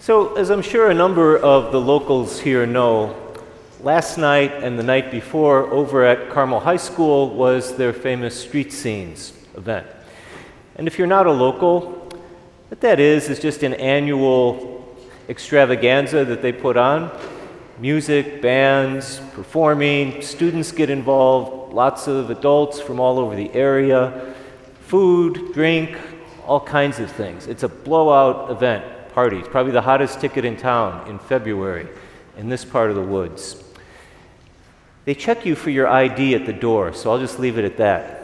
So, as I'm sure a number of the locals here know, last night and the night before over at Carmel High School was their famous Street Scenes event. And if you're not a local, what that is is just an annual extravaganza that they put on. Music, bands, performing, students get involved, lots of adults from all over the area, food, drink, all kinds of things. It's a blowout event party. It's probably the hottest ticket in town in February in this part of the woods. They check you for your ID at the door, so I'll just leave it at that.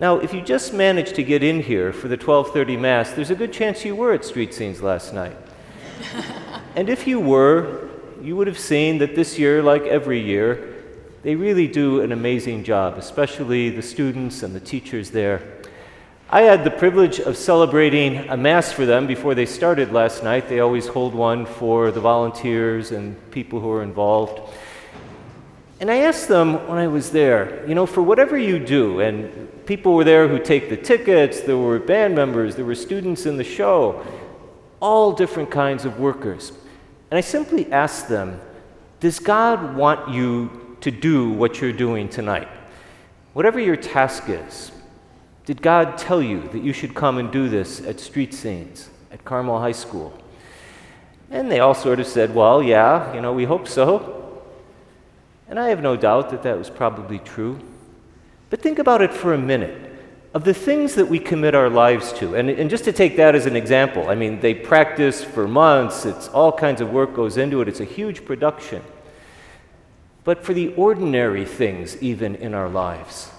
Now, if you just managed to get in here for the 12:30 mass, there's a good chance you were at Street Scenes last night. and if you were, you would have seen that this year, like every year, they really do an amazing job, especially the students and the teachers there. I had the privilege of celebrating a Mass for them before they started last night. They always hold one for the volunteers and people who are involved. And I asked them when I was there, you know, for whatever you do, and people were there who take the tickets, there were band members, there were students in the show, all different kinds of workers. And I simply asked them, Does God want you to do what you're doing tonight? Whatever your task is, did God tell you that you should come and do this at street scenes at Carmel High School? And they all sort of said, Well, yeah, you know, we hope so. And I have no doubt that that was probably true. But think about it for a minute. Of the things that we commit our lives to, and, and just to take that as an example, I mean, they practice for months, it's all kinds of work goes into it, it's a huge production. But for the ordinary things, even in our lives,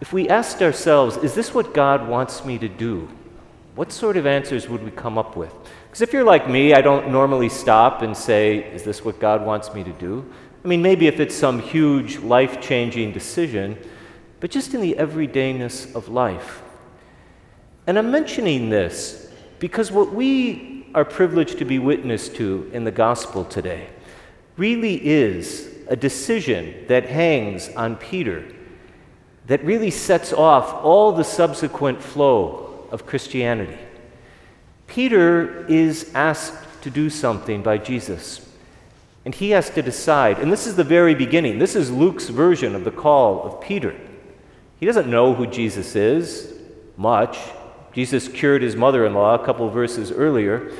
if we asked ourselves, is this what God wants me to do? What sort of answers would we come up with? Because if you're like me, I don't normally stop and say, is this what God wants me to do? I mean, maybe if it's some huge life changing decision, but just in the everydayness of life. And I'm mentioning this because what we are privileged to be witness to in the gospel today really is a decision that hangs on Peter that really sets off all the subsequent flow of Christianity. Peter is asked to do something by Jesus, and he has to decide. And this is the very beginning. This is Luke's version of the call of Peter. He doesn't know who Jesus is much. Jesus cured his mother in law a couple verses earlier,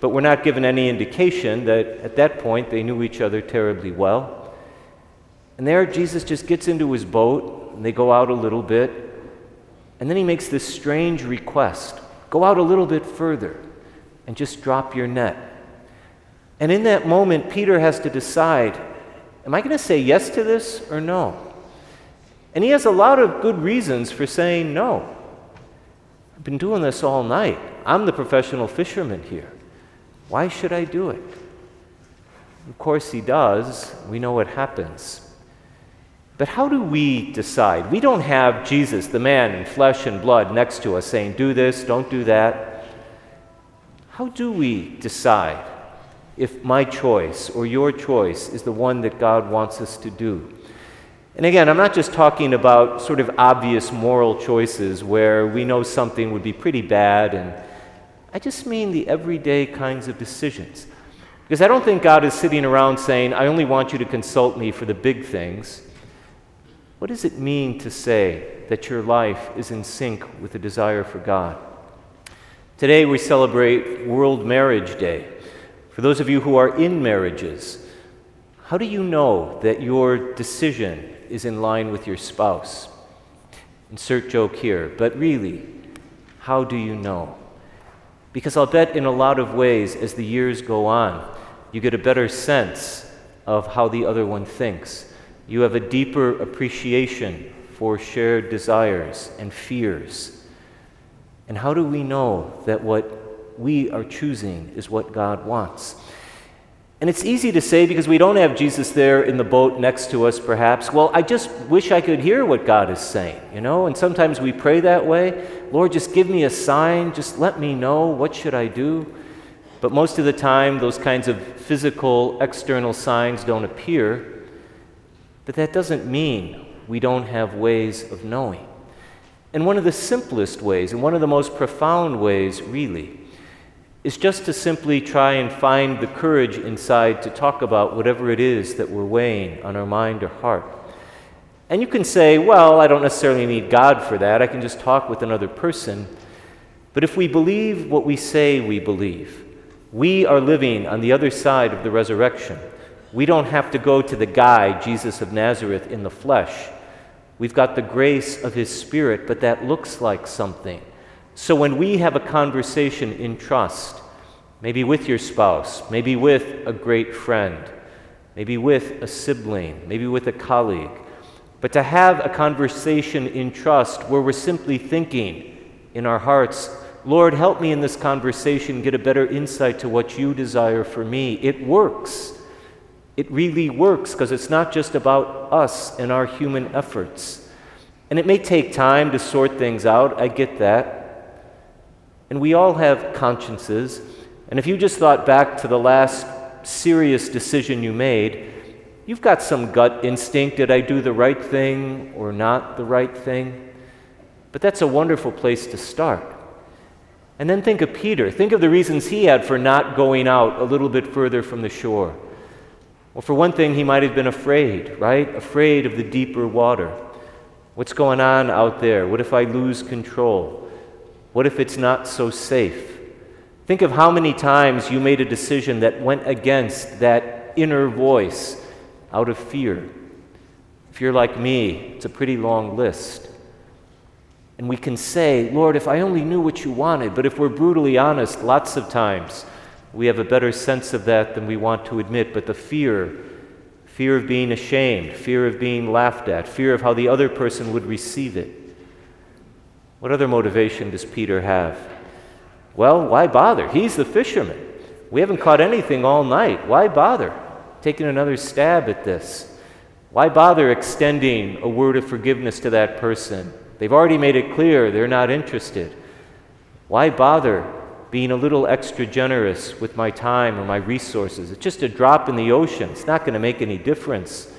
but we're not given any indication that at that point they knew each other terribly well. And there, Jesus just gets into his boat and they go out a little bit. And then he makes this strange request go out a little bit further and just drop your net. And in that moment, Peter has to decide am I going to say yes to this or no? And he has a lot of good reasons for saying no. I've been doing this all night. I'm the professional fisherman here. Why should I do it? Of course, he does. We know what happens. But how do we decide? We don't have Jesus, the man in flesh and blood, next to us saying, do this, don't do that. How do we decide if my choice or your choice is the one that God wants us to do? And again, I'm not just talking about sort of obvious moral choices where we know something would be pretty bad, and I just mean the everyday kinds of decisions. Because I don't think God is sitting around saying, I only want you to consult me for the big things. What does it mean to say that your life is in sync with the desire for God? Today we celebrate World Marriage Day. For those of you who are in marriages, how do you know that your decision is in line with your spouse? Insert joke here, but really, how do you know? Because I'll bet in a lot of ways, as the years go on, you get a better sense of how the other one thinks you have a deeper appreciation for shared desires and fears. And how do we know that what we are choosing is what God wants? And it's easy to say because we don't have Jesus there in the boat next to us, perhaps. Well, I just wish I could hear what God is saying, you know? And sometimes we pray that way Lord, just give me a sign, just let me know, what should I do? But most of the time, those kinds of physical, external signs don't appear. But that doesn't mean we don't have ways of knowing. And one of the simplest ways, and one of the most profound ways, really, is just to simply try and find the courage inside to talk about whatever it is that we're weighing on our mind or heart. And you can say, well, I don't necessarily need God for that. I can just talk with another person. But if we believe what we say we believe, we are living on the other side of the resurrection. We don't have to go to the guy, Jesus of Nazareth, in the flesh. We've got the grace of his spirit, but that looks like something. So when we have a conversation in trust, maybe with your spouse, maybe with a great friend, maybe with a sibling, maybe with a colleague, but to have a conversation in trust where we're simply thinking in our hearts, Lord, help me in this conversation get a better insight to what you desire for me. It works. It really works because it's not just about us and our human efforts. And it may take time to sort things out. I get that. And we all have consciences. And if you just thought back to the last serious decision you made, you've got some gut instinct did I do the right thing or not the right thing? But that's a wonderful place to start. And then think of Peter. Think of the reasons he had for not going out a little bit further from the shore. Well, for one thing, he might have been afraid, right? Afraid of the deeper water. What's going on out there? What if I lose control? What if it's not so safe? Think of how many times you made a decision that went against that inner voice out of fear. If you're like me, it's a pretty long list. And we can say, Lord, if I only knew what you wanted, but if we're brutally honest, lots of times we have a better sense of that than we want to admit. But the fear, fear of being ashamed, fear of being laughed at, fear of how the other person would receive it, what other motivation does Peter have? Well, why bother? He's the fisherman. We haven't caught anything all night. Why bother taking another stab at this? Why bother extending a word of forgiveness to that person? They've already made it clear they're not interested. Why bother being a little extra generous with my time or my resources? It's just a drop in the ocean. It's not going to make any difference.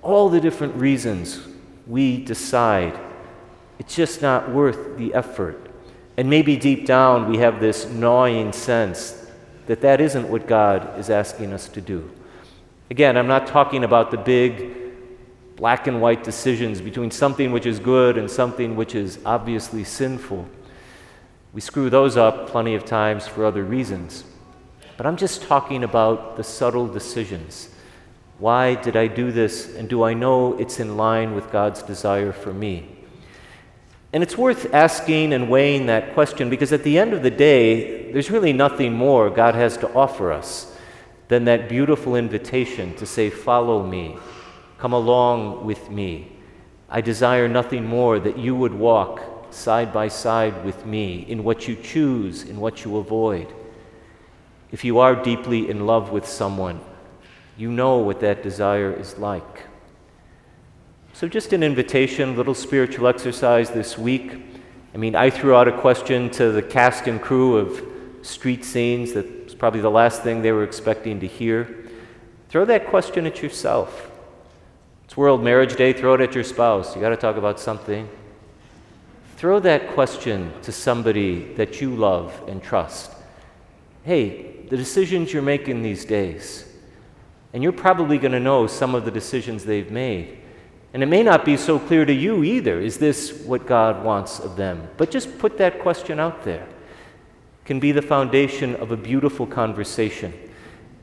All the different reasons we decide it's just not worth the effort. And maybe deep down we have this gnawing sense that that isn't what God is asking us to do. Again, I'm not talking about the big black and white decisions between something which is good and something which is obviously sinful. We screw those up plenty of times for other reasons. But I'm just talking about the subtle decisions. Why did I do this? And do I know it's in line with God's desire for me? And it's worth asking and weighing that question because at the end of the day, there's really nothing more God has to offer us than that beautiful invitation to say, Follow me, come along with me. I desire nothing more that you would walk side by side with me in what you choose, in what you avoid. If you are deeply in love with someone, you know what that desire is like. So, just an invitation, a little spiritual exercise this week. I mean, I threw out a question to the cast and crew of street scenes that's probably the last thing they were expecting to hear. Throw that question at yourself. It's World Marriage Day, throw it at your spouse. You got to talk about something. Throw that question to somebody that you love and trust. Hey, the decisions you're making these days, and you're probably going to know some of the decisions they've made. And it may not be so clear to you either. Is this what God wants of them? But just put that question out there. It can be the foundation of a beautiful conversation.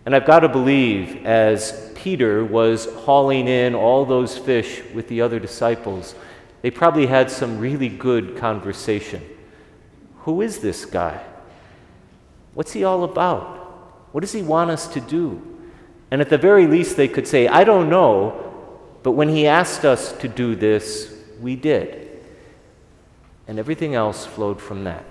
And I've got to believe, as Peter was hauling in all those fish with the other disciples, they probably had some really good conversation. Who is this guy? What's he all about? What does he want us to do? And at the very least, they could say, I don't know, but when he asked us to do this, we did. And everything else flowed from that.